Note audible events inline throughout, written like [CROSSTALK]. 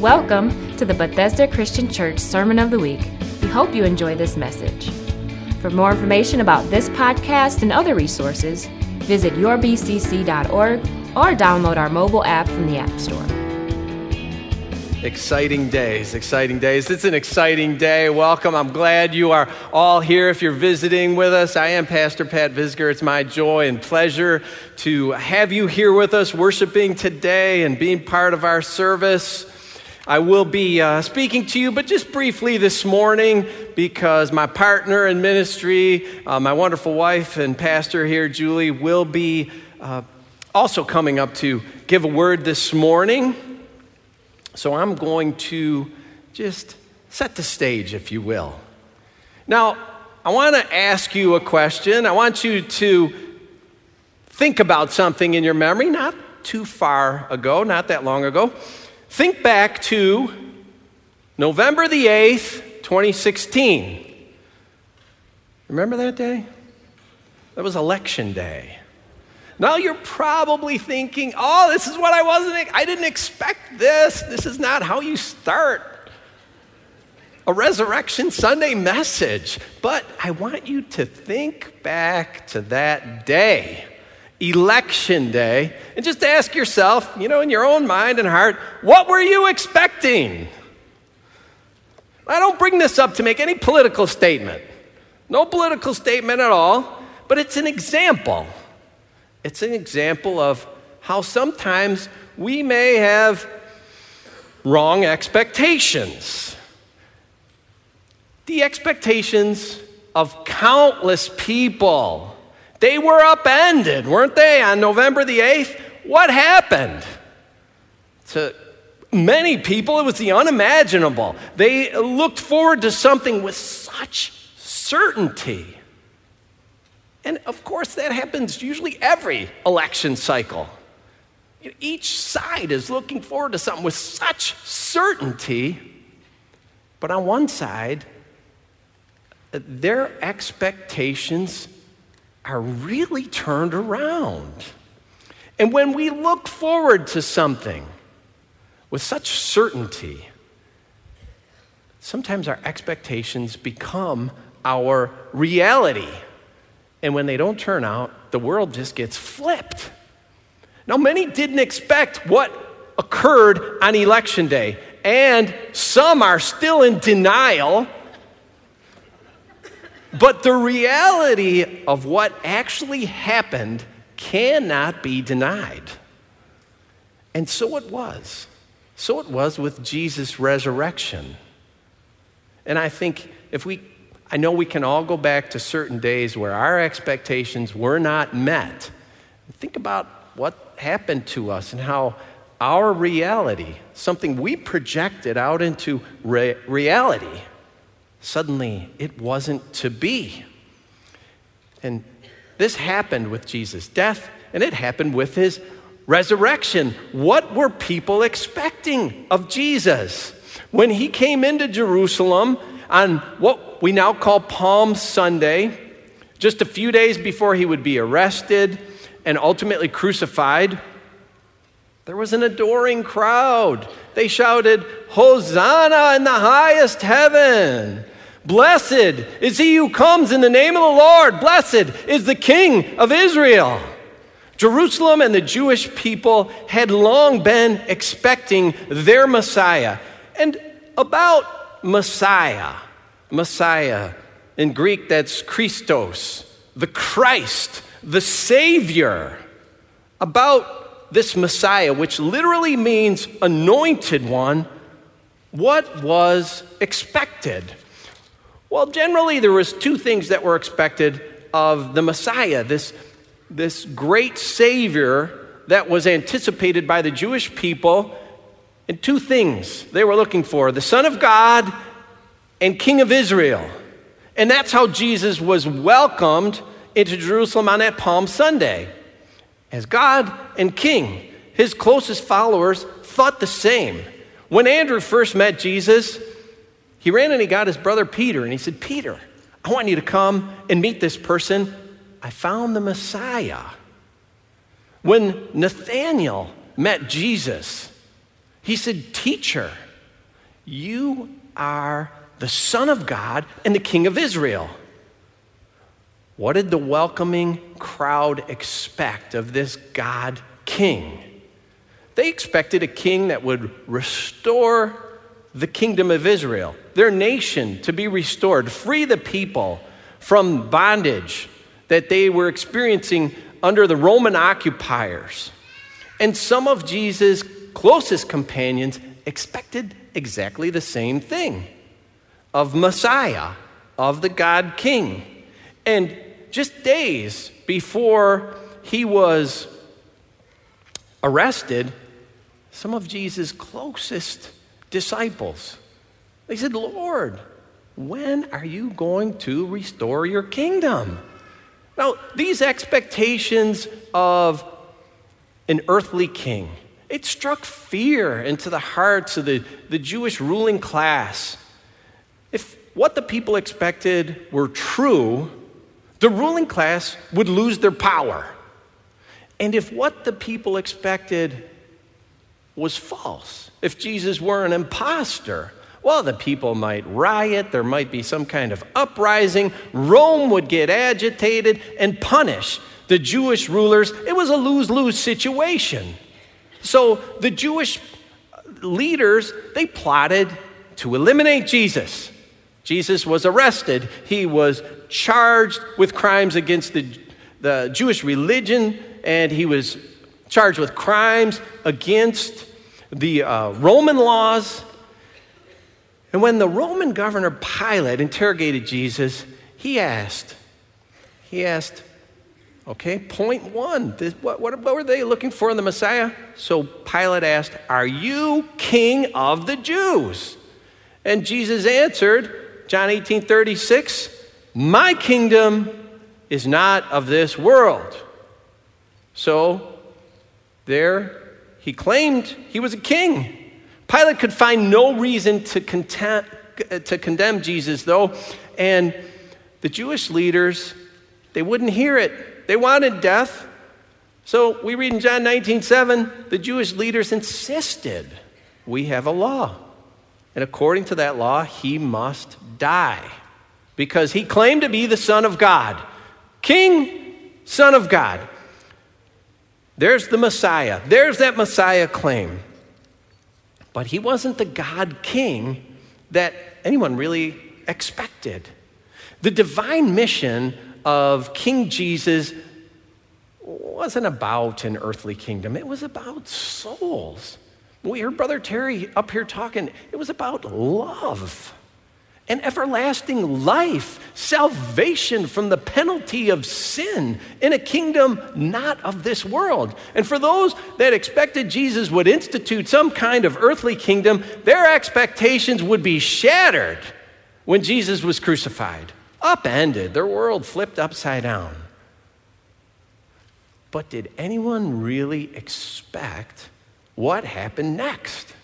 Welcome to the Bethesda Christian Church Sermon of the Week. We hope you enjoy this message. For more information about this podcast and other resources, visit yourbcc.org or download our mobile app from the App Store. Exciting days, exciting days. It's an exciting day. Welcome. I'm glad you are all here. If you're visiting with us, I am Pastor Pat Visger. It's my joy and pleasure to have you here with us, worshiping today and being part of our service. I will be uh, speaking to you, but just briefly this morning because my partner in ministry, uh, my wonderful wife and pastor here, Julie, will be uh, also coming up to give a word this morning. So I'm going to just set the stage, if you will. Now, I want to ask you a question. I want you to think about something in your memory, not too far ago, not that long ago. Think back to November the 8th, 2016. Remember that day? That was election day. Now you're probably thinking, oh, this is what I wasn't, I didn't expect this. This is not how you start a Resurrection Sunday message. But I want you to think back to that day, Election Day, and just ask yourself, you know, in your own mind and heart, what were you expecting? I don't bring this up to make any political statement. No political statement at all, but it's an example it's an example of how sometimes we may have wrong expectations. The expectations of countless people. They were upended, weren't they, on November the 8th? What happened? To many people, it was the unimaginable. They looked forward to something with such certainty. And of course, that happens usually every election cycle. Each side is looking forward to something with such certainty, but on one side, their expectations are really turned around. And when we look forward to something with such certainty, sometimes our expectations become our reality. And when they don't turn out, the world just gets flipped. Now, many didn't expect what occurred on election day, and some are still in denial. But the reality of what actually happened cannot be denied. And so it was. So it was with Jesus' resurrection. And I think if we I know we can all go back to certain days where our expectations were not met. Think about what happened to us and how our reality, something we projected out into re- reality, suddenly it wasn't to be. And this happened with Jesus' death, and it happened with his resurrection. What were people expecting of Jesus? When he came into Jerusalem on what we now call Palm Sunday, just a few days before he would be arrested and ultimately crucified, there was an adoring crowd. They shouted, Hosanna in the highest heaven! Blessed is he who comes in the name of the Lord. Blessed is the King of Israel. Jerusalem and the Jewish people had long been expecting their Messiah. And about Messiah, Messiah. In Greek, that's Christos, the Christ, the Savior. About this Messiah, which literally means anointed one, what was expected? Well, generally, there was two things that were expected of the Messiah, this, this great Savior that was anticipated by the Jewish people. And two things they were looking for the Son of God and King of Israel. And that's how Jesus was welcomed into Jerusalem on that Palm Sunday. As God and King, his closest followers thought the same. When Andrew first met Jesus, he ran and he got his brother Peter and he said, Peter, I want you to come and meet this person. I found the Messiah. When Nathanael met Jesus, he said, Teacher, You are the Son of God and the King of Israel. What did the welcoming crowd expect of this God king? They expected a king that would restore the kingdom of Israel, their nation to be restored, free the people from bondage that they were experiencing under the Roman occupiers. And some of Jesus' closest companions expected exactly the same thing of Messiah, of the God King. And just days before he was arrested, some of Jesus' closest disciples, they said, Lord, when are you going to restore your kingdom? Now, these expectations of an earthly king, it struck fear into the hearts of the, the Jewish ruling class. If what the people expected were true, the ruling class would lose their power. And if what the people expected was false, if Jesus were an impostor, well, the people might riot, there might be some kind of uprising, Rome would get agitated and punish the Jewish rulers. It was a lose lose situation. So the Jewish leaders, they plotted to eliminate Jesus. Jesus was arrested. He was charged with crimes against the, the Jewish religion, and he was charged with crimes against the uh, Roman laws. And when the Roman governor Pilate interrogated Jesus, he asked, he asked, okay, point one, this, what, what, what were they looking for in the Messiah? So Pilate asked, Are you king of the Jews? And Jesus answered, John 18 36, my kingdom is not of this world. So there he claimed he was a king. Pilate could find no reason to, content, to condemn Jesus, though, and the Jewish leaders, they wouldn't hear it. They wanted death. So we read in John 19 7, the Jewish leaders insisted we have a law. And according to that law, he must die because he claimed to be the Son of God. King, Son of God. There's the Messiah. There's that Messiah claim. But he wasn't the God King that anyone really expected. The divine mission of King Jesus wasn't about an earthly kingdom, it was about souls. We heard Brother Terry up here talking, it was about love and everlasting life, salvation from the penalty of sin in a kingdom not of this world. And for those that expected Jesus would institute some kind of earthly kingdom, their expectations would be shattered when Jesus was crucified, upended, their world flipped upside down. But did anyone really expect what happened next?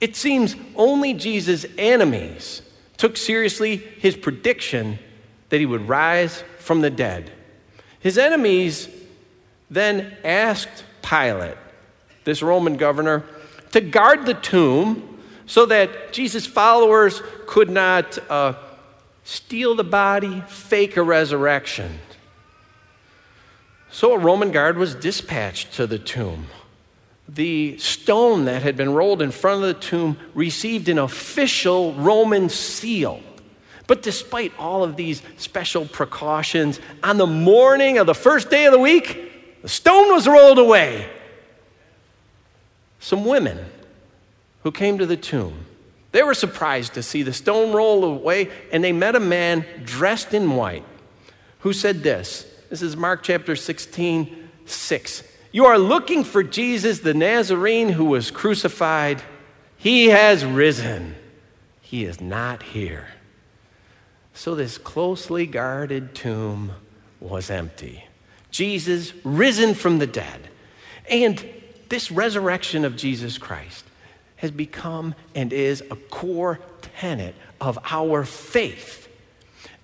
It seems only Jesus' enemies took seriously his prediction that he would rise from the dead. His enemies then asked Pilate, this Roman governor, to guard the tomb so that Jesus' followers could not uh, steal the body, fake a resurrection. So a Roman guard was dispatched to the tomb the stone that had been rolled in front of the tomb received an official Roman seal. But despite all of these special precautions, on the morning of the first day of the week, the stone was rolled away. Some women who came to the tomb, they were surprised to see the stone roll away, and they met a man dressed in white who said this. This is Mark chapter 16, 6. You are looking for Jesus, the Nazarene who was crucified. He has risen. He is not here. So, this closely guarded tomb was empty. Jesus risen from the dead. And this resurrection of Jesus Christ has become and is a core tenet of our faith.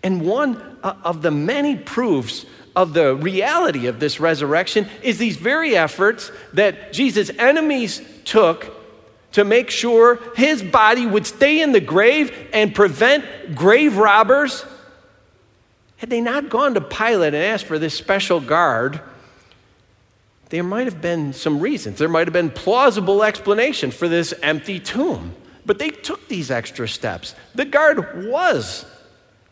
And one uh, of the many proofs of the reality of this resurrection is these very efforts that Jesus' enemies took to make sure his body would stay in the grave and prevent grave robbers. Had they not gone to Pilate and asked for this special guard, there might have been some reasons. There might have been plausible explanation for this empty tomb. But they took these extra steps. The guard was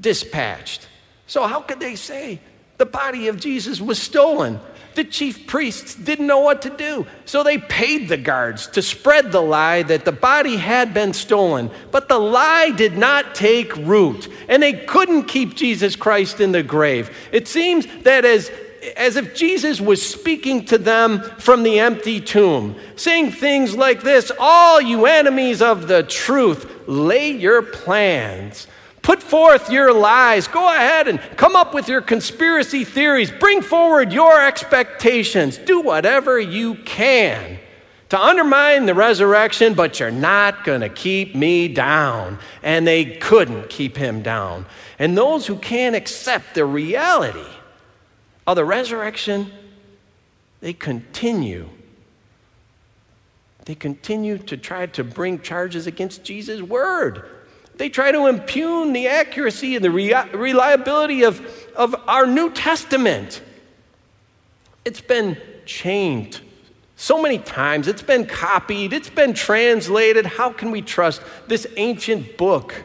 dispatched. So, how could they say the body of Jesus was stolen? The chief priests didn't know what to do. So they paid the guards to spread the lie that the body had been stolen. But the lie did not take root, and they couldn't keep Jesus Christ in the grave. It seems that as as if Jesus was speaking to them from the empty tomb, saying things like this All you enemies of the truth, lay your plans. Put forth your lies. Go ahead and come up with your conspiracy theories. Bring forward your expectations. Do whatever you can to undermine the resurrection, but you're not going to keep me down. And they couldn't keep him down. And those who can't accept the reality of the resurrection, they continue. They continue to try to bring charges against Jesus' word. They try to impugn the accuracy and the reliability of, of our New Testament. It's been changed so many times, it's been copied, it's been translated. How can we trust this ancient book?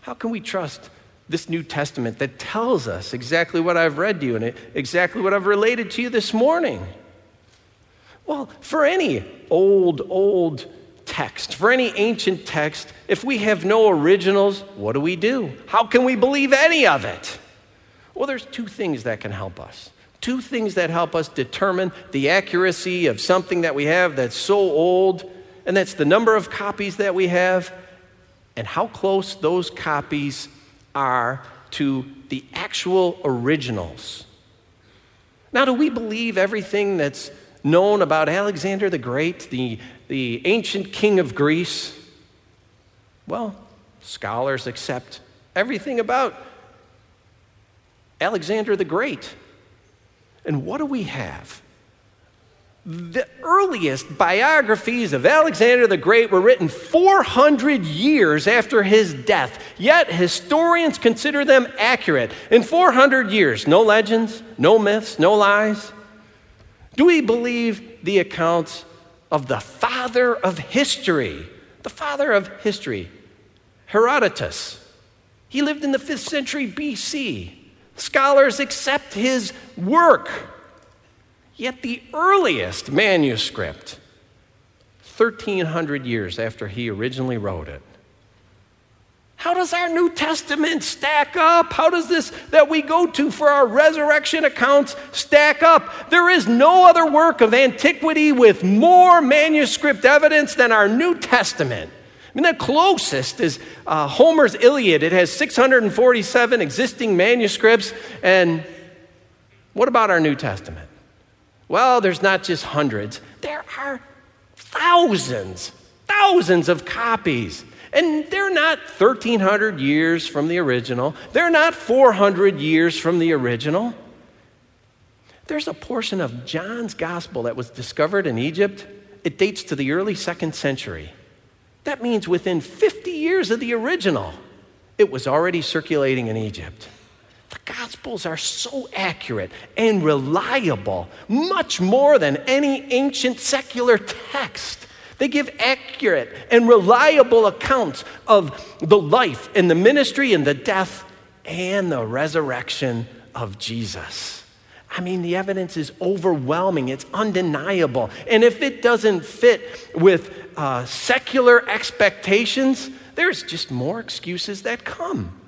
How can we trust this New Testament that tells us exactly what I've read to you and exactly what I've related to you this morning. Well, for any old, old text, for any ancient text, if we have no originals, what do we do? How can we believe any of it? Well, there's two things that can help us. Two things that help us determine the accuracy of something that we have that's so old, and that's the number of copies that we have and how close those copies are to the actual originals. Now, do we believe everything that's known about Alexander the Great, the, the ancient king of Greece? Well, scholars accept everything about Alexander the Great. And what do we have? The earliest biographies of Alexander the Great were written 400 years after his death, yet historians consider them accurate. In 400 years, no legends, no myths, no lies. Do we believe the accounts of the father of history? The father of history, Herodotus. He lived in the 5th century BC. Scholars accept his work. Yet the earliest manuscript, 1,300 years after he originally wrote it, how does our New Testament stack up? How does this that we go to for our resurrection accounts stack up? There is no other work of antiquity with more manuscript evidence than our New Testament. I mean, the closest is uh, Homer's Iliad. It has 647 existing manuscripts. And what about our New Testament? Well, there's not just hundreds, there are thousands, thousands of copies. And they're not 1,300 years from the original, they're not 400 years from the original. There's a portion of John's gospel that was discovered in Egypt. It dates to the early second century. That means within 50 years of the original, it was already circulating in Egypt. The Gospels are so accurate and reliable, much more than any ancient secular text. They give accurate and reliable accounts of the life and the ministry and the death and the resurrection of Jesus. I mean, the evidence is overwhelming, it's undeniable. And if it doesn't fit with uh, secular expectations, there's just more excuses that come.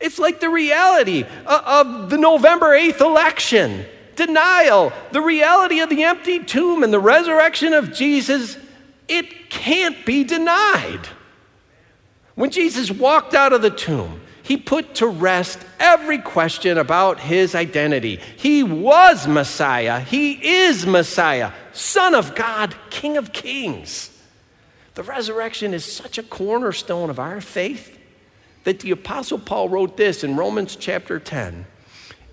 It's like the reality of the November 8th election, denial, the reality of the empty tomb and the resurrection of Jesus. It can't be denied. When Jesus walked out of the tomb, he put to rest every question about his identity. He was Messiah. He is Messiah, Son of God, King of Kings. The resurrection is such a cornerstone of our faith that the Apostle Paul wrote this in Romans chapter 10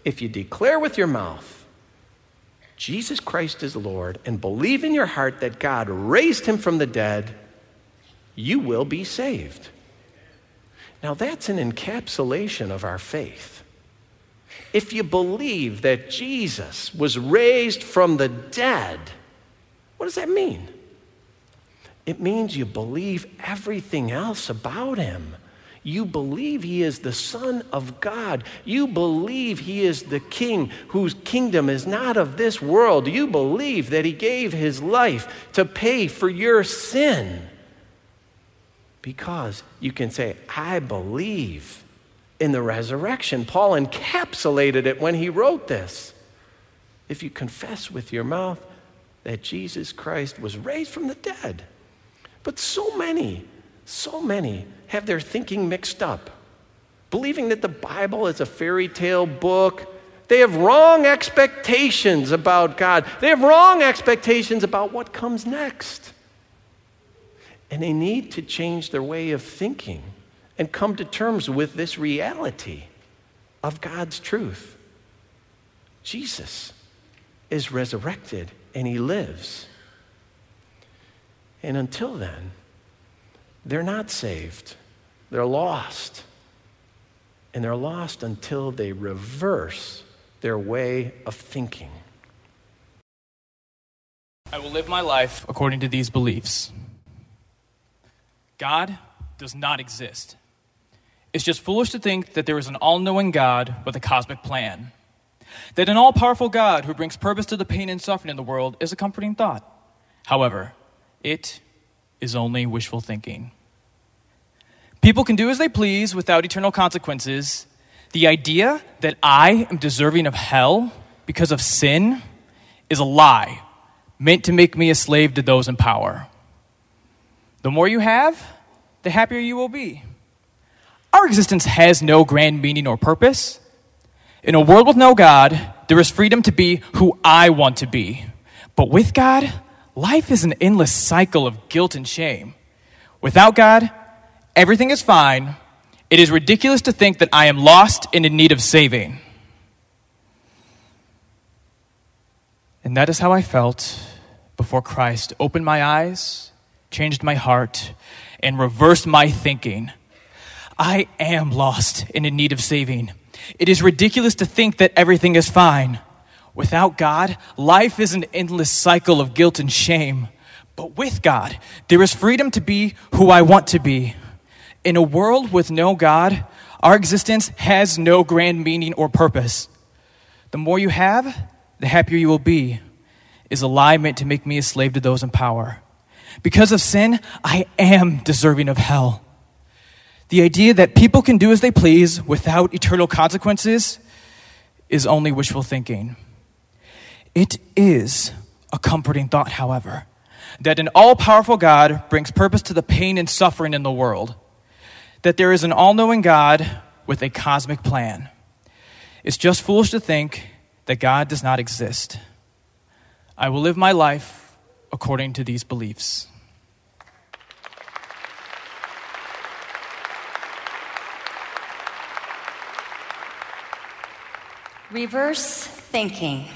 If you declare with your mouth Jesus Christ is Lord and believe in your heart that God raised him from the dead, you will be saved. Now, that's an encapsulation of our faith. If you believe that Jesus was raised from the dead, what does that mean? It means you believe everything else about him. You believe he is the Son of God. You believe he is the King whose kingdom is not of this world. You believe that he gave his life to pay for your sin. Because you can say, I believe in the resurrection. Paul encapsulated it when he wrote this. If you confess with your mouth that Jesus Christ was raised from the dead. But so many, so many have their thinking mixed up, believing that the Bible is a fairy tale book. They have wrong expectations about God. They have wrong expectations about what comes next. And they need to change their way of thinking and come to terms with this reality of God's truth. Jesus is resurrected and he lives. And until then, they're not saved. They're lost. And they're lost until they reverse their way of thinking. I will live my life according to these beliefs. God does not exist. It's just foolish to think that there is an all knowing God with a cosmic plan. That an all powerful God who brings purpose to the pain and suffering in the world is a comforting thought. However, it is only wishful thinking. People can do as they please without eternal consequences. The idea that I am deserving of hell because of sin is a lie meant to make me a slave to those in power. The more you have, the happier you will be. Our existence has no grand meaning or purpose. In a world with no God, there is freedom to be who I want to be. But with God, life is an endless cycle of guilt and shame. Without God, Everything is fine. It is ridiculous to think that I am lost and in need of saving. And that is how I felt before Christ opened my eyes, changed my heart, and reversed my thinking. I am lost and in need of saving. It is ridiculous to think that everything is fine. Without God, life is an endless cycle of guilt and shame. But with God, there is freedom to be who I want to be. In a world with no God, our existence has no grand meaning or purpose. The more you have, the happier you will be, is a lie meant to make me a slave to those in power. Because of sin, I am deserving of hell. The idea that people can do as they please without eternal consequences is only wishful thinking. It is a comforting thought, however, that an all powerful God brings purpose to the pain and suffering in the world that there is an all knowing God with a cosmic plan. It's just foolish to think that God does not exist. I will live my life according to these beliefs. Reverse thinking.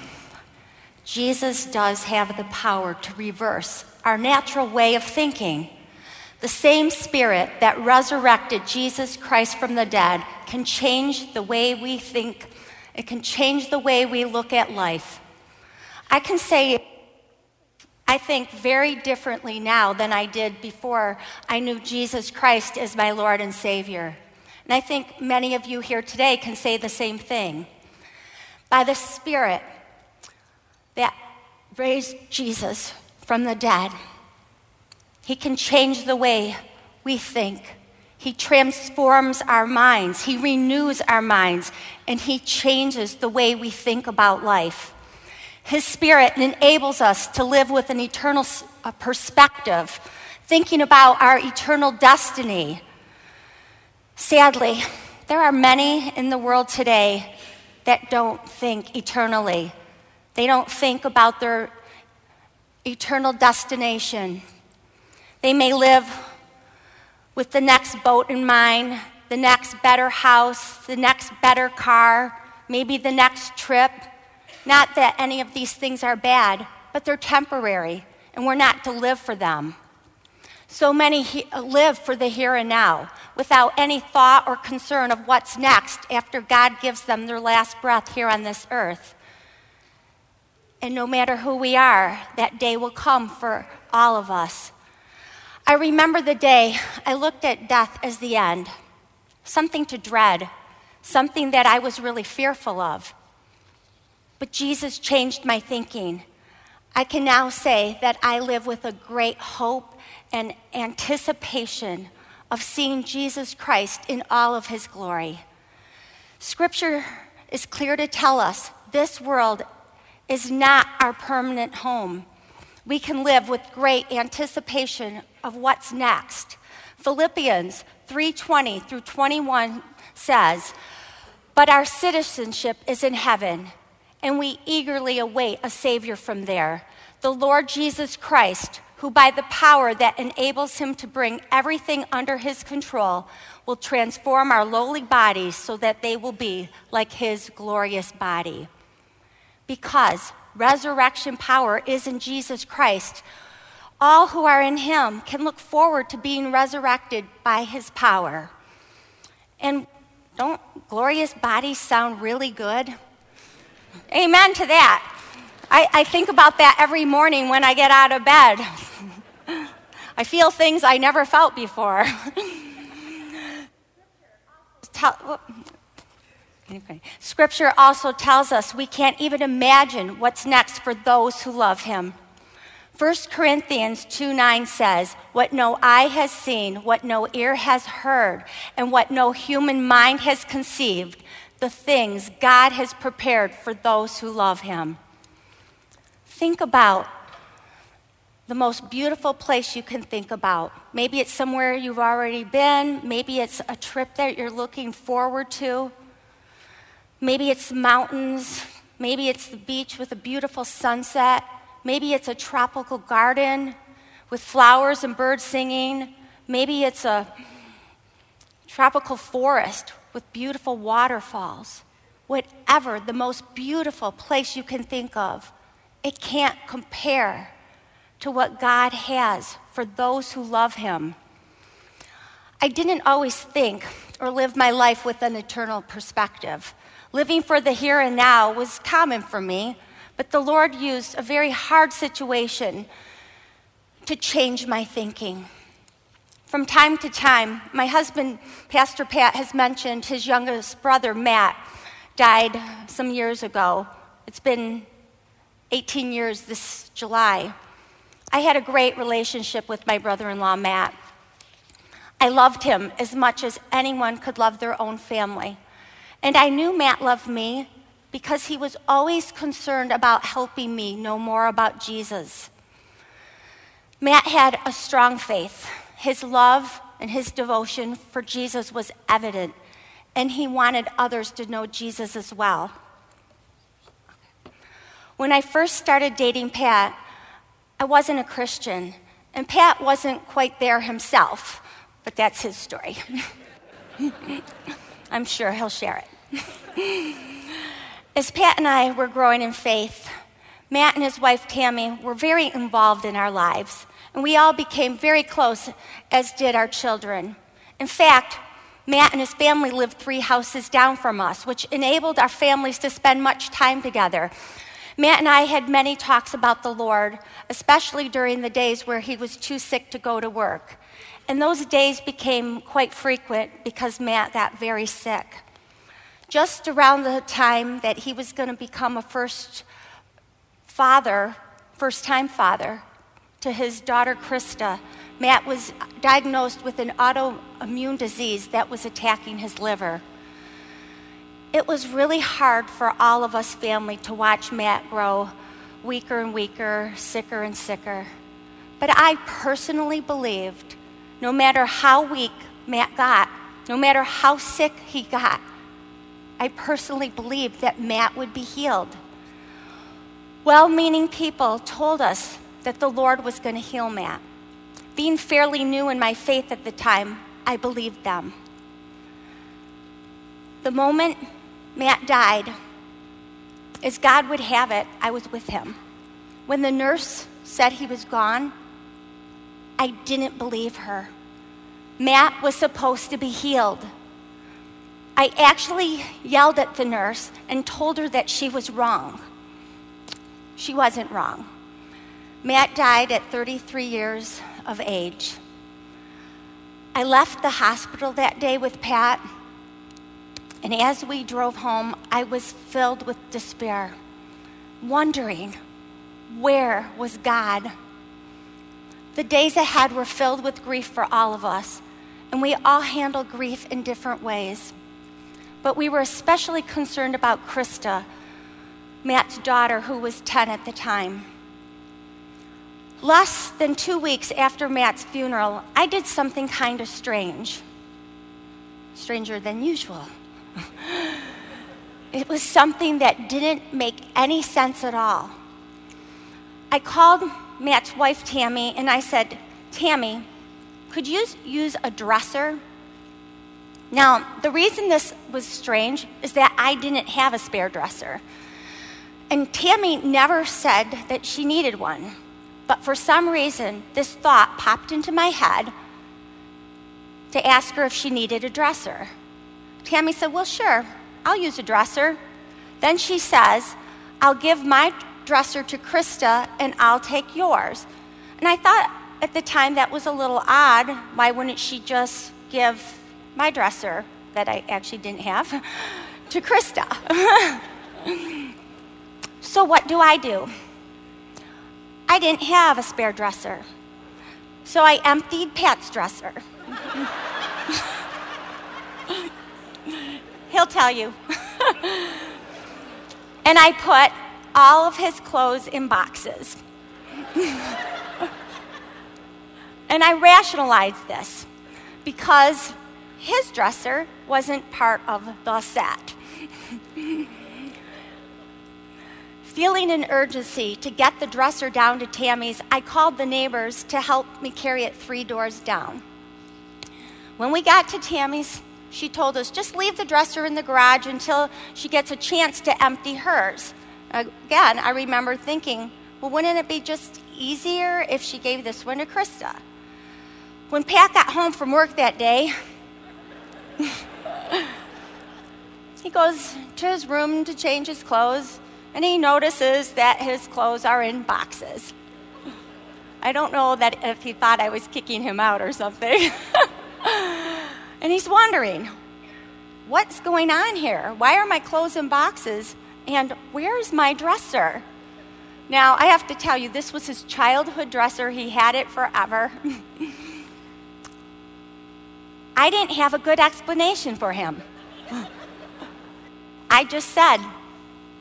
Jesus does have the power to reverse our natural way of thinking. The same spirit that resurrected Jesus Christ from the dead can change the way we think, it can change the way we look at life. I can say, I think very differently now than I did before I knew Jesus Christ as my Lord and Savior. And I think many of you here today can say the same thing. By the Spirit that raised Jesus from the dead, he can change the way we think. He transforms our minds, He renews our minds, and He changes the way we think about life. His Spirit enables us to live with an eternal perspective, thinking about our eternal destiny. Sadly, there are many in the world today that don't think eternally. They don't think about their eternal destination. They may live with the next boat in mind, the next better house, the next better car, maybe the next trip. Not that any of these things are bad, but they're temporary, and we're not to live for them. So many he- live for the here and now without any thought or concern of what's next after God gives them their last breath here on this earth. And no matter who we are, that day will come for all of us. I remember the day I looked at death as the end, something to dread, something that I was really fearful of. But Jesus changed my thinking. I can now say that I live with a great hope and anticipation of seeing Jesus Christ in all of his glory. Scripture is clear to tell us this world is not our permanent home. We can live with great anticipation of what's next. Philippians 3:20 through 21 says, "But our citizenship is in heaven, and we eagerly await a savior from there, the Lord Jesus Christ, who by the power that enables him to bring everything under his control will transform our lowly bodies so that they will be like his glorious body." Because resurrection power is in Jesus Christ, all who are in him can look forward to being resurrected by his power. And don't glorious bodies sound really good? Amen to that. I, I, think about that every morning when I get out of bed. [LAUGHS] I feel things I never felt before. [LAUGHS] Tell, Scripture also tells us we can't even imagine what's next for those who love him. 1 Corinthians 2 9 says, What no eye has seen, what no ear has heard, and what no human mind has conceived, the things God has prepared for those who love him. Think about the most beautiful place you can think about. Maybe it's somewhere you've already been, maybe it's a trip that you're looking forward to. Maybe it's mountains. Maybe it's the beach with a beautiful sunset. Maybe it's a tropical garden with flowers and birds singing. Maybe it's a tropical forest with beautiful waterfalls. Whatever the most beautiful place you can think of, it can't compare to what God has for those who love Him. I didn't always think or live my life with an eternal perspective. Living for the here and now was common for me, but the Lord used a very hard situation to change my thinking. From time to time, my husband, Pastor Pat, has mentioned his youngest brother, Matt, died some years ago. It's been 18 years this July. I had a great relationship with my brother in law, Matt. I loved him as much as anyone could love their own family. And I knew Matt loved me because he was always concerned about helping me know more about Jesus. Matt had a strong faith. His love and his devotion for Jesus was evident, and he wanted others to know Jesus as well. When I first started dating Pat, I wasn't a Christian, and Pat wasn't quite there himself, but that's his story. [LAUGHS] I'm sure he'll share it. As Pat and I were growing in faith, Matt and his wife Tammy were very involved in our lives, and we all became very close, as did our children. In fact, Matt and his family lived three houses down from us, which enabled our families to spend much time together. Matt and I had many talks about the Lord, especially during the days where he was too sick to go to work. And those days became quite frequent because Matt got very sick just around the time that he was going to become a first father, first time father to his daughter Krista, Matt was diagnosed with an autoimmune disease that was attacking his liver. It was really hard for all of us family to watch Matt grow weaker and weaker, sicker and sicker. But I personally believed no matter how weak Matt got, no matter how sick he got, I personally believed that Matt would be healed. Well meaning people told us that the Lord was going to heal Matt. Being fairly new in my faith at the time, I believed them. The moment Matt died, as God would have it, I was with him. When the nurse said he was gone, I didn't believe her. Matt was supposed to be healed. I actually yelled at the nurse and told her that she was wrong. She wasn't wrong. Matt died at 33 years of age. I left the hospital that day with Pat, and as we drove home, I was filled with despair, wondering where was God? The days ahead were filled with grief for all of us, and we all handle grief in different ways. But we were especially concerned about Krista, Matt's daughter, who was 10 at the time. Less than two weeks after Matt's funeral, I did something kind of strange. Stranger than usual. [LAUGHS] it was something that didn't make any sense at all. I called Matt's wife, Tammy, and I said, Tammy, could you use a dresser? Now, the reason this was strange is that I didn't have a spare dresser. And Tammy never said that she needed one. But for some reason, this thought popped into my head to ask her if she needed a dresser. Tammy said, Well, sure, I'll use a dresser. Then she says, I'll give my dresser to Krista and I'll take yours. And I thought at the time that was a little odd. Why wouldn't she just give my dresser that I actually didn't have [LAUGHS] to Krista? [LAUGHS] so, what do I do? I didn't have a spare dresser. So I emptied Pat's dresser. [LAUGHS] He'll tell you. and I put all of his clothes in boxes. And I rationalized this because his dresser wasn't part of the set. [LAUGHS] Feeling an urgency to get the dresser down to Tammy's, I called the neighbors to help me carry it three doors down. When we got to Tammy's, she told us just leave the dresser in the garage until she gets a chance to empty hers. Again, I remember thinking, well, wouldn't it be just easier if she gave this one to Krista? When Pat got home from work that day, [LAUGHS] he goes to his room to change his clothes and he notices that his clothes are in boxes. I don't know that if he thought I was kicking him out or something. [LAUGHS] and he's wondering, what's going on here? Why are my clothes in boxes? And where's my dresser? Now, I have to tell you, this was his childhood dresser. He had it forever. [LAUGHS] I didn't have a good explanation for him. I just said,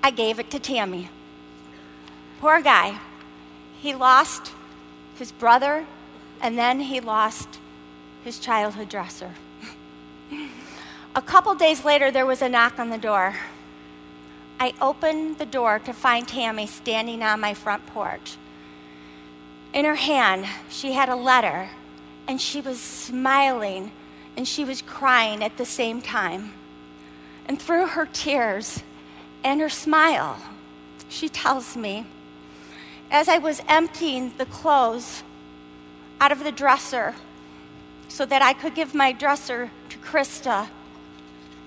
I gave it to Tammy. Poor guy. He lost his brother, and then he lost his childhood dresser. a couple days later, there was a knock on the door. I opened the door to find Tammy standing on my front porch. In her hand, she had a letter, and she was smiling and she was crying at the same time. And through her tears, and her smile. She tells me, as I was emptying the clothes out of the dresser so that I could give my dresser to Krista,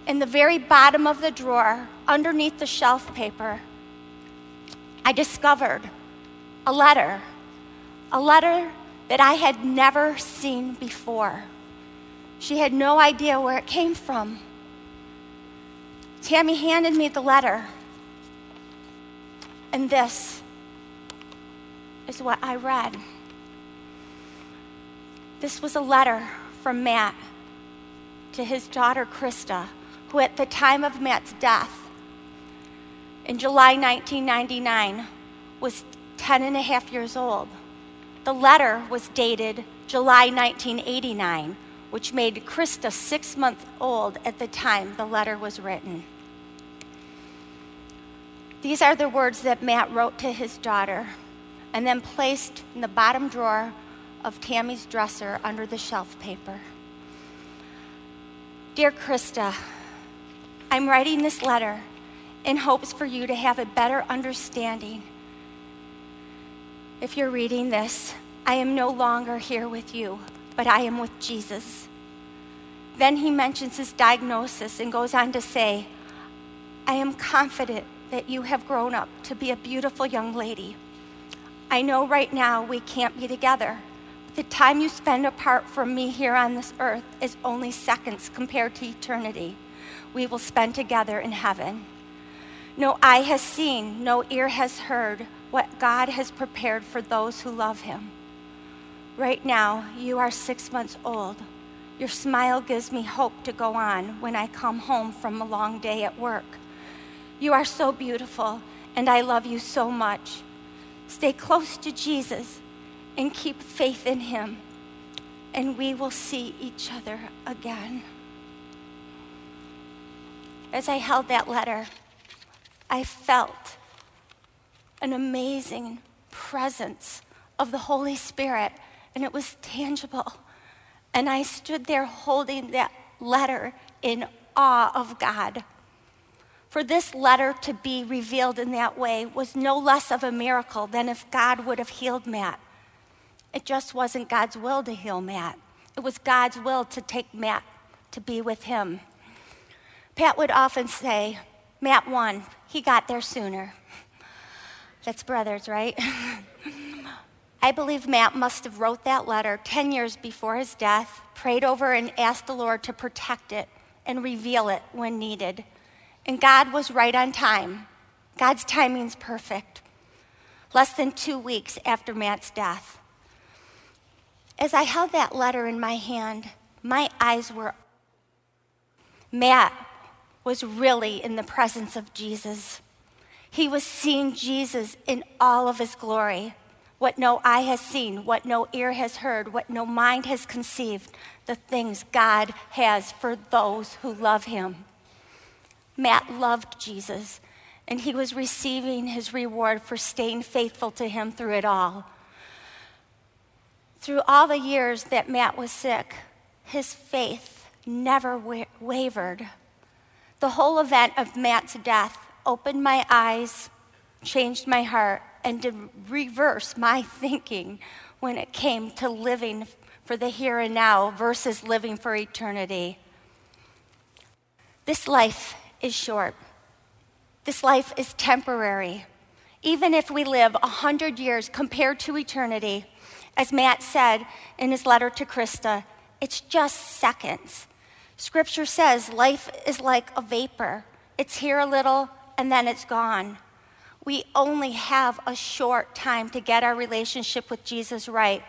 in the very bottom of the drawer, underneath the shelf paper, I discovered a letter, a letter that I had never seen before. She had no idea where it came from. Tammy handed me the letter. And this is what I read. This was a letter from Matt to his daughter Krista, who at the time of Matt's death in July 1999 was 10 and a half years old. The letter was dated July 1989, which made Krista six months old at the time the letter was written. These are the words that Matt wrote to his daughter and then placed in the bottom drawer of Tammy's dresser under the shelf paper. Dear Krista, I'm writing this letter in hopes for you to have a better understanding. If you're reading this, I am no longer here with you, but I am with Jesus. Then he mentions his diagnosis and goes on to say, I am confident that you have grown up to be a beautiful young lady. I know right now we can't be together. The time you spend apart from me here on this earth is only seconds compared to eternity we will spend together in heaven. No eye has seen, no ear has heard what God has prepared for those who love him. Right now, you are six months old. Your smile gives me hope to go on when I come home from a long day at work. You are so beautiful, and I love you so much. Stay close to Jesus and keep faith in him, and we will see each other again. As I held that letter, I felt an amazing presence of the Holy Spirit, and it was tangible. And I stood there holding that letter in awe of God. For this letter to be revealed in that way was no less of a miracle than if God would have healed Matt. It just wasn't God's will to heal Matt, it was God's will to take Matt to be with him. Pat would often say, Matt won, he got there sooner. That's brothers, right? [LAUGHS] I believe Matt must have wrote that letter 10 years before his death, prayed over and asked the Lord to protect it and reveal it when needed. And God was right on time. God's timing's perfect. Less than two weeks after Matt's death. As I held that letter in my hand, my eyes were. Matt was really in the presence of Jesus. He was seeing Jesus in all of his glory. What no eye has seen, what no ear has heard, what no mind has conceived, the things God has for those who love him. Matt loved Jesus, and he was receiving his reward for staying faithful to him through it all. Through all the years that Matt was sick, his faith never wa- wavered. The whole event of Matt's death opened my eyes, changed my heart, and did reverse my thinking when it came to living for the here and now versus living for eternity. This life is short. This life is temporary. Even if we live a hundred years compared to eternity, as Matt said in his letter to Krista, it's just seconds. Scripture says life is like a vapor. It's here a little and then it's gone. We only have a short time to get our relationship with Jesus right,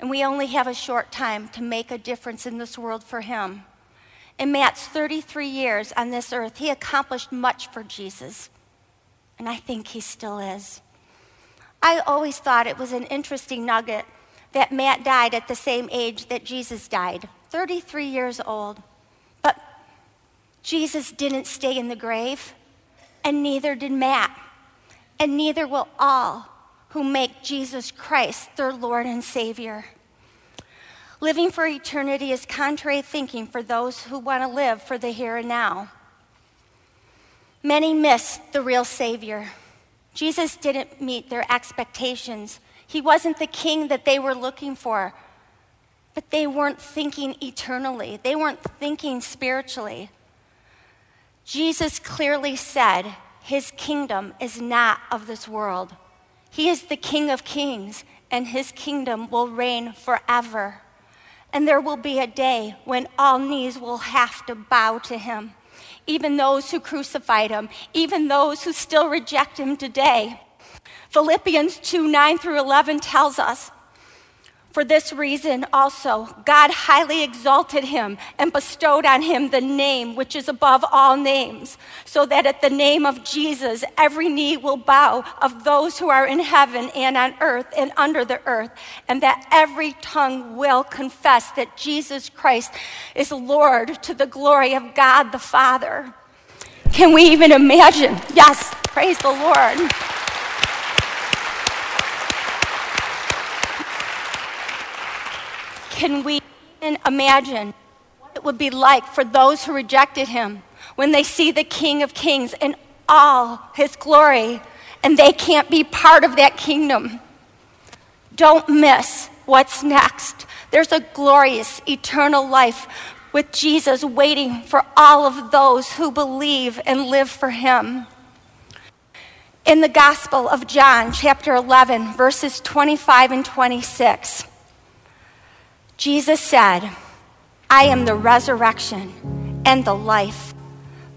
and we only have a short time to make a difference in this world for Him. In Matt's 33 years on this earth, he accomplished much for Jesus, and I think he still is. I always thought it was an interesting nugget that Matt died at the same age that Jesus died, 33 years old. But Jesus didn't stay in the grave, and neither did Matt, and neither will all who make Jesus Christ their Lord and Savior. Living for eternity is contrary thinking for those who want to live for the here and now. Many miss the real Savior. Jesus didn't meet their expectations. He wasn't the king that they were looking for. But they weren't thinking eternally, they weren't thinking spiritually. Jesus clearly said his kingdom is not of this world. He is the King of kings, and his kingdom will reign forever. And there will be a day when all knees will have to bow to him, even those who crucified him, even those who still reject him today. Philippians 2 9 through 11 tells us for this reason also, God highly exalted him and bestowed on him the name which is above all names, so that at the name of Jesus every knee will bow of those who are in heaven and on earth and under the earth, and that every tongue will confess that Jesus Christ is Lord to the glory of God the Father. Can we even imagine? Yes, praise the Lord. Can we even imagine what it would be like for those who rejected him when they see the King of Kings in all his glory, and they can't be part of that kingdom. Don't miss what's next. There's a glorious eternal life with Jesus waiting for all of those who believe and live for him. In the Gospel of John, chapter 11, verses 25 and 26, Jesus said, I am the resurrection and the life.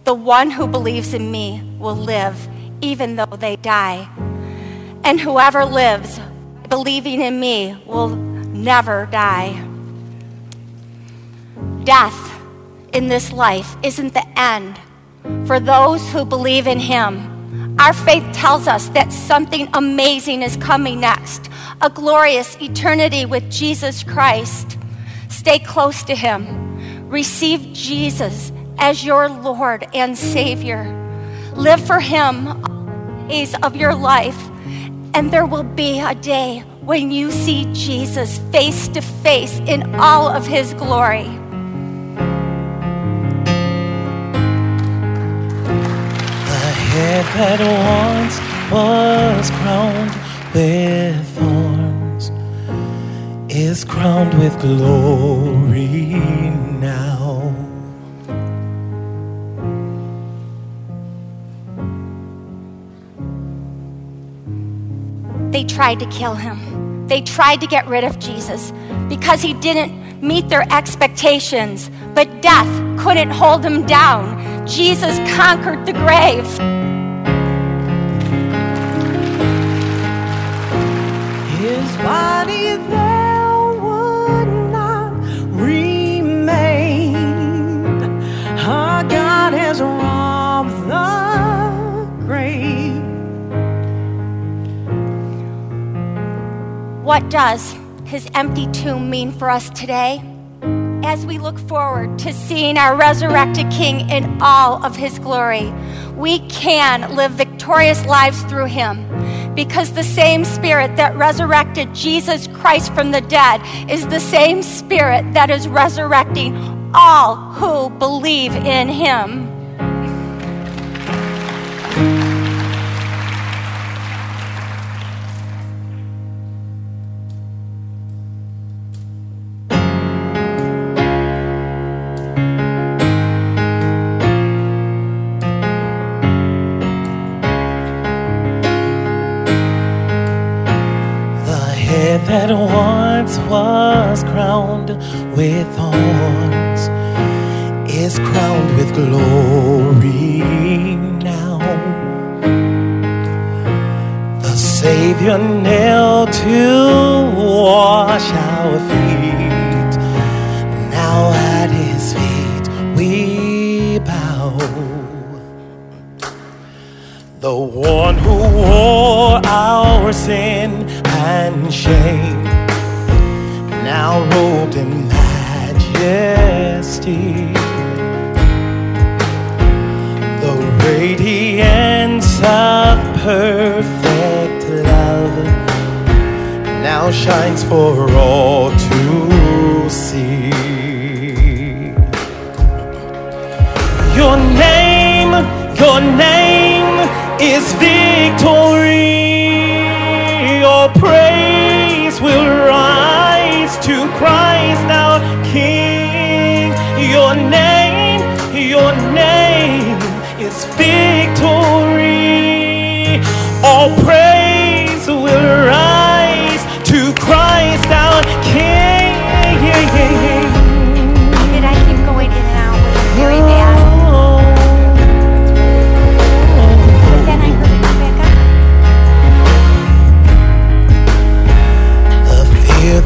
The one who believes in me will live even though they die. And whoever lives believing in me will never die. Death in this life isn't the end for those who believe in him. Our faith tells us that something amazing is coming next a glorious eternity with Jesus Christ. Stay close to him. Receive Jesus as your Lord and Savior. Live for him days of your life, and there will be a day when you see Jesus face to face in all of his glory. Head that once was crowned with thorns is crowned with glory now. They tried to kill him. They tried to get rid of Jesus because he didn't meet their expectations. But death couldn't hold him down. Jesus conquered the grave. What does his empty tomb mean for us today? As we look forward to seeing our resurrected King in all of his glory, we can live victorious lives through him because the same Spirit that resurrected Jesus Christ from the dead is the same Spirit that is resurrecting all who believe in him. That once was crowned with thorns is crowned with glory now. The Savior knelt to wash our feet. Now at his feet we bow. The one who wore our sin and shame, now robed in majesty. The radiance of perfect love now shines for all to see. Your name, your name is victory.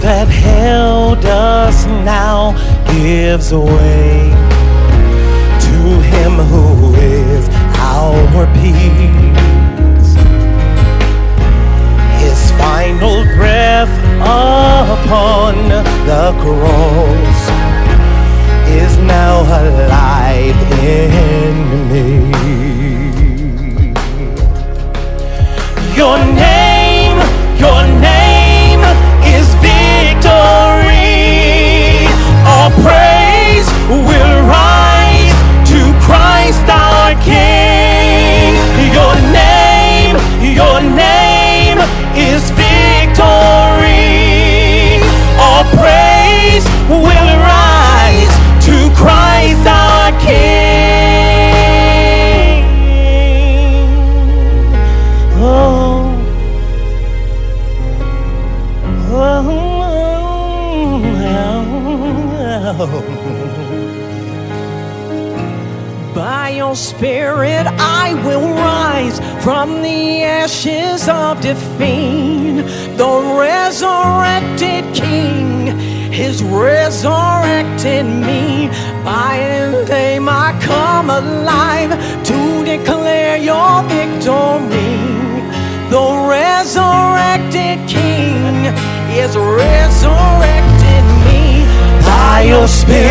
That held us now gives way to Him who is our peace. His final breath upon the cross is now alive in me. Your name, ashes of defeat. The resurrected King is resurrected me. By his name, I come alive to declare your victory. The resurrected King is resurrected me. By your spirit,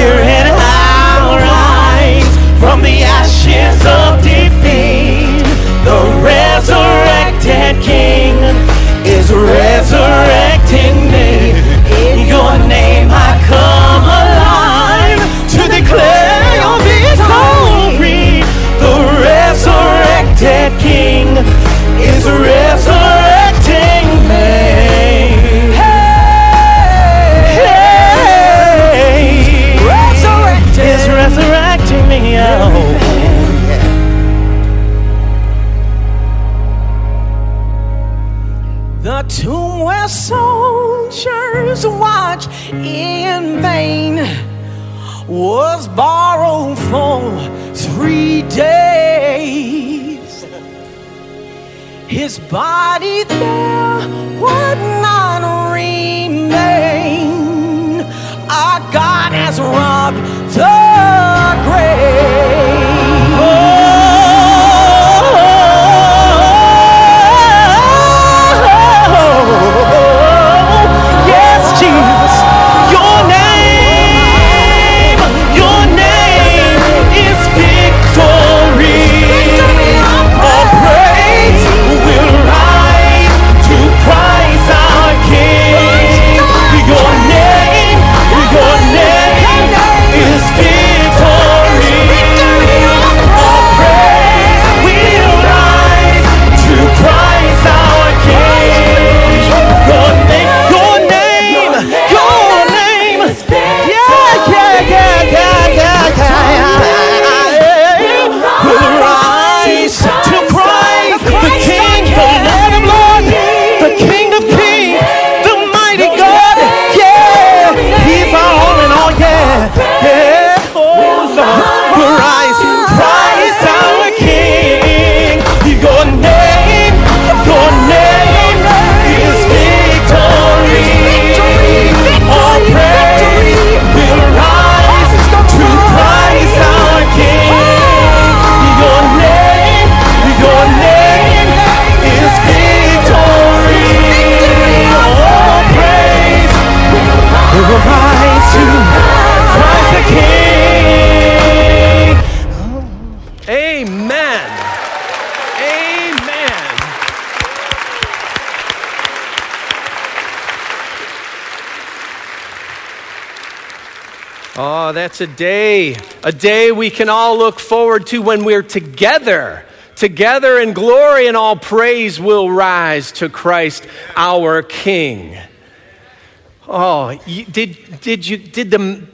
body there That's a day, a day we can all look forward to when we're together. Together in glory and all praise will rise to Christ our King. Oh, did, did, you, did, the,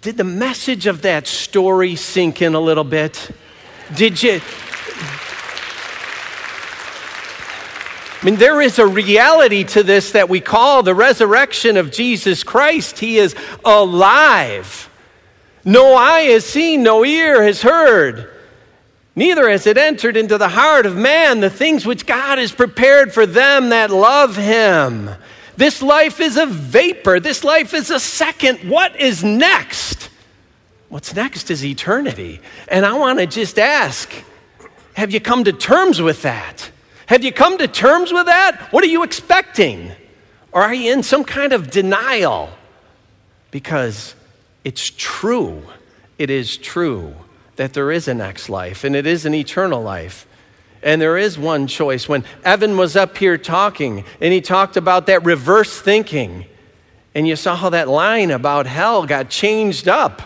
did the message of that story sink in a little bit? Did you? I mean, there is a reality to this that we call the resurrection of Jesus Christ. He is alive. No eye has seen, no ear has heard. Neither has it entered into the heart of man the things which God has prepared for them that love him. This life is a vapor. This life is a second. What is next? What's next is eternity. And I want to just ask have you come to terms with that? Have you come to terms with that? What are you expecting? Or are you in some kind of denial? Because it's true. It is true that there is a next life and it is an eternal life. And there is one choice. When Evan was up here talking and he talked about that reverse thinking, and you saw how that line about hell got changed up.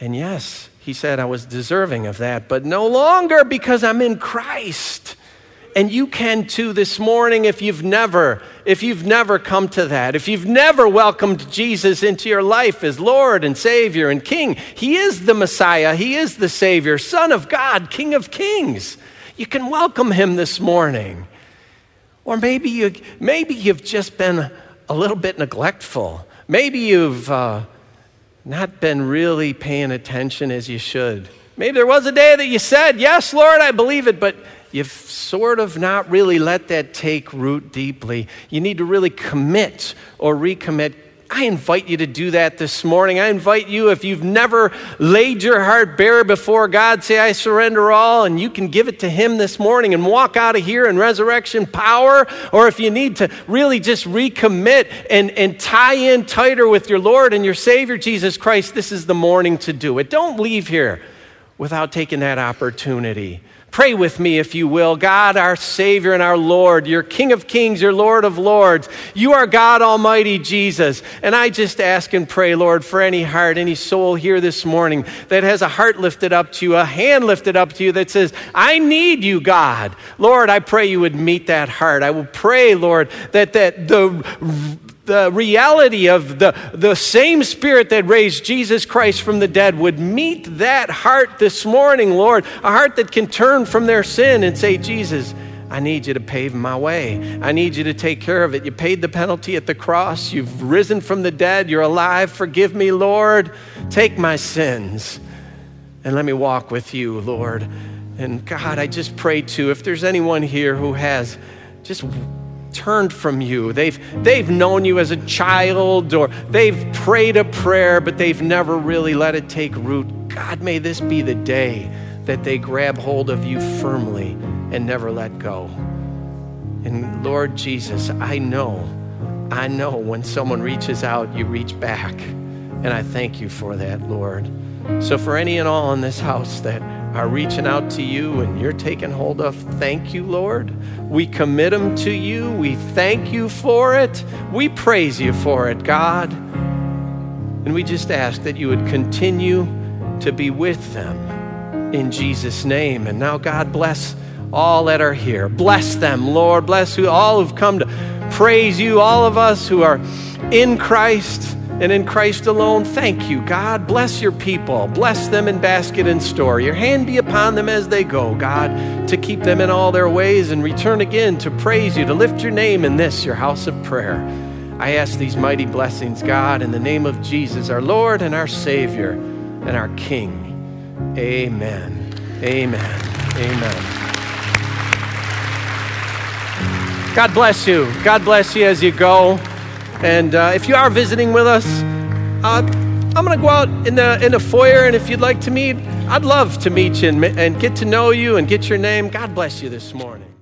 And yes, he said, I was deserving of that, but no longer because I'm in Christ. And you can too this morning if you've never, if you've never come to that, if you've never welcomed Jesus into your life as Lord and Savior and King. He is the Messiah, He is the Savior, Son of God, King of Kings. You can welcome Him this morning. Or maybe, you, maybe you've just been a little bit neglectful. Maybe you've, uh, not been really paying attention as you should. Maybe there was a day that you said, Yes, Lord, I believe it, but you've sort of not really let that take root deeply. You need to really commit or recommit I invite you to do that this morning. I invite you, if you've never laid your heart bare before God, say, I surrender all, and you can give it to Him this morning and walk out of here in resurrection power. Or if you need to really just recommit and, and tie in tighter with your Lord and your Savior, Jesus Christ, this is the morning to do it. Don't leave here without taking that opportunity. Pray with me, if you will. God, our Savior and our Lord, you're King of Kings, you're Lord of Lords. You are God Almighty, Jesus. And I just ask and pray, Lord, for any heart, any soul here this morning that has a heart lifted up to you, a hand lifted up to you that says, I need you, God. Lord, I pray you would meet that heart. I will pray, Lord, that, that the the reality of the, the same spirit that raised Jesus Christ from the dead would meet that heart this morning, Lord. A heart that can turn from their sin and say, Jesus, I need you to pave my way. I need you to take care of it. You paid the penalty at the cross. You've risen from the dead. You're alive. Forgive me, Lord. Take my sins and let me walk with you, Lord. And God, I just pray too, if there's anyone here who has just turned from you. They've, they've known you as a child or they've prayed a prayer, but they've never really let it take root. God, may this be the day that they grab hold of you firmly and never let go. And Lord Jesus, I know, I know when someone reaches out, you reach back. And I thank you for that, Lord. So, for any and all in this house that are reaching out to you and you're taking hold of, thank you, Lord. We commit them to you. We thank you for it. We praise you for it, God. And we just ask that you would continue to be with them in Jesus' name. And now, God, bless all that are here. Bless them, Lord. Bless who, all who've come to praise you, all of us who are in Christ and in Christ alone. Thank you, God. Bless your people. Bless them in basket and store. Your hand be upon them as they go, God, to keep them in all their ways and return again to praise you, to lift your name in this, your house of prayer. I ask these mighty blessings, God, in the name of Jesus, our Lord and our Savior and our King. Amen. Amen. Amen. God bless you. God bless you as you go. And uh, if you are visiting with us, uh, I'm going to go out in the, in the foyer, and if you'd like to meet, I'd love to meet you and, and get to know you and get your name. God bless you this morning.